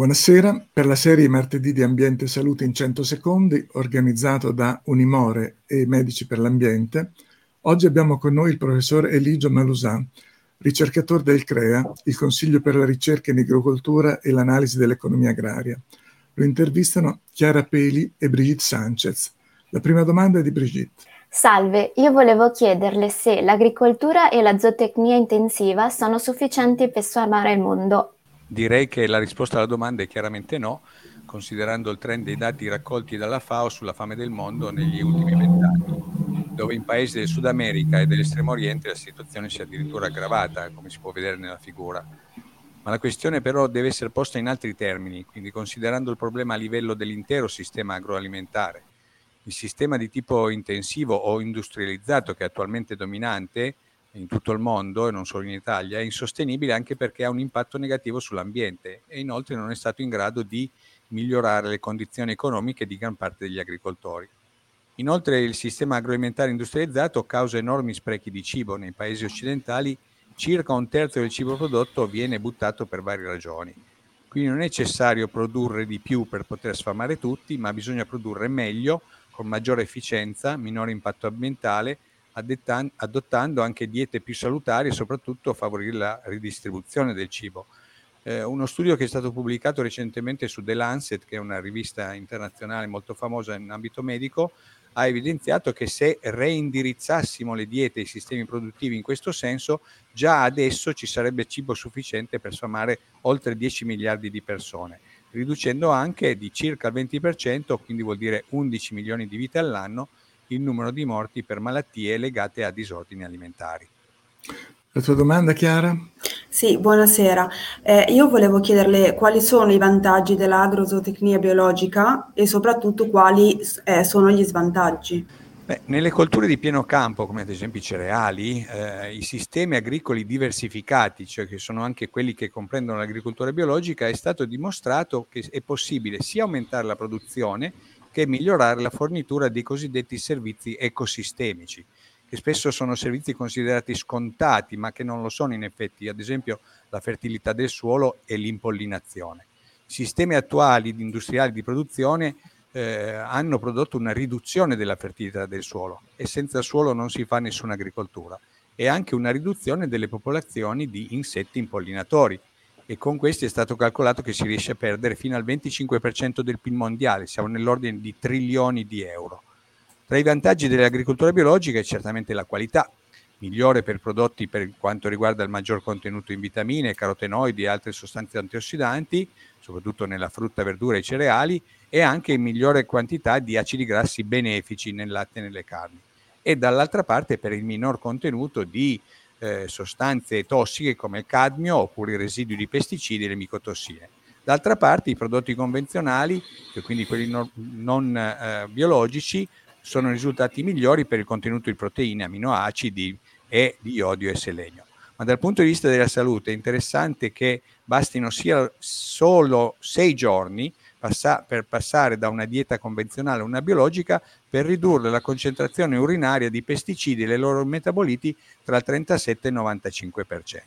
Buonasera, per la serie Martedì di Ambiente e Salute in 100 secondi, organizzato da Unimore e Medici per l'Ambiente, oggi abbiamo con noi il professor Eligio Malusan, ricercatore del CREA, il Consiglio per la ricerca in agricoltura e l'analisi dell'economia agraria. Lo intervistano Chiara Peli e Brigitte Sanchez. La prima domanda è di Brigitte. Salve, io volevo chiederle se l'agricoltura e la zootecnia intensiva sono sufficienti per salvare il mondo Direi che la risposta alla domanda è chiaramente no, considerando il trend dei dati raccolti dalla FAO sulla fame del mondo negli ultimi vent'anni, dove in paesi del Sud America e dell'estremo oriente la situazione si è addirittura aggravata, come si può vedere nella figura. Ma la questione però deve essere posta in altri termini, quindi considerando il problema a livello dell'intero sistema agroalimentare. Il sistema di tipo intensivo o industrializzato che è attualmente dominante in tutto il mondo e non solo in Italia è insostenibile anche perché ha un impatto negativo sull'ambiente e inoltre non è stato in grado di migliorare le condizioni economiche di gran parte degli agricoltori. Inoltre il sistema agroalimentare industrializzato causa enormi sprechi di cibo. Nei paesi occidentali circa un terzo del cibo prodotto viene buttato per varie ragioni. Quindi non è necessario produrre di più per poter sfamare tutti, ma bisogna produrre meglio, con maggiore efficienza, minore impatto ambientale adottando anche diete più salutari e soprattutto favorire la ridistribuzione del cibo. Eh, uno studio che è stato pubblicato recentemente su The Lancet, che è una rivista internazionale molto famosa in ambito medico, ha evidenziato che se reindirizzassimo le diete e i sistemi produttivi in questo senso, già adesso ci sarebbe cibo sufficiente per sfamare oltre 10 miliardi di persone, riducendo anche di circa il 20%, quindi vuol dire 11 milioni di vite all'anno, il numero di morti per malattie legate a disordini alimentari. La tua domanda, Chiara? Sì, buonasera. Eh, io volevo chiederle quali sono i vantaggi dell'agrozootecnia biologica e soprattutto quali eh, sono gli svantaggi. Beh, nelle colture di pieno campo, come ad esempio i cereali, eh, i sistemi agricoli diversificati, cioè che sono anche quelli che comprendono l'agricoltura biologica, è stato dimostrato che è possibile sia aumentare la produzione che migliorare la fornitura dei cosiddetti servizi ecosistemici, che spesso sono servizi considerati scontati, ma che non lo sono in effetti, ad esempio la fertilità del suolo e l'impollinazione. I sistemi attuali industriali di produzione eh, hanno prodotto una riduzione della fertilità del suolo e senza suolo non si fa nessuna agricoltura e anche una riduzione delle popolazioni di insetti impollinatori e con questi è stato calcolato che si riesce a perdere fino al 25% del PIL mondiale, siamo nell'ordine di trilioni di euro. Tra i vantaggi dell'agricoltura biologica è certamente la qualità, migliore per prodotti per quanto riguarda il maggior contenuto in vitamine, carotenoidi e altre sostanze antiossidanti, soprattutto nella frutta, verdura e cereali, e anche migliore quantità di acidi grassi benefici nel latte e nelle carni. E dall'altra parte per il minor contenuto di eh, sostanze tossiche come il cadmio oppure i residui di pesticidi e le micotossine. D'altra parte i prodotti convenzionali, cioè quindi quelli non, non eh, biologici, sono risultati migliori per il contenuto di proteine, aminoacidi e di iodio e selenio. Ma dal punto di vista della salute è interessante che bastino sia solo sei giorni passa- per passare da una dieta convenzionale a una biologica per ridurre la concentrazione urinaria di pesticidi e i loro metaboliti tra il 37 e il 95%.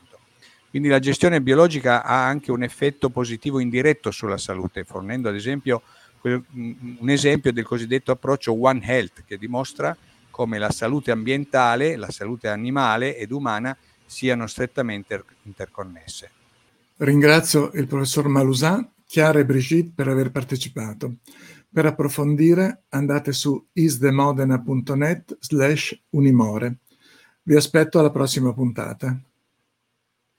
Quindi la gestione biologica ha anche un effetto positivo indiretto sulla salute, fornendo ad esempio un esempio del cosiddetto approccio One Health che dimostra come la salute ambientale, la salute animale ed umana siano strettamente interconnesse. Ringrazio il professor Malusan Chiara e Brigitte per aver partecipato. Per approfondire andate su isdemodena.net slash unimore. Vi aspetto alla prossima puntata.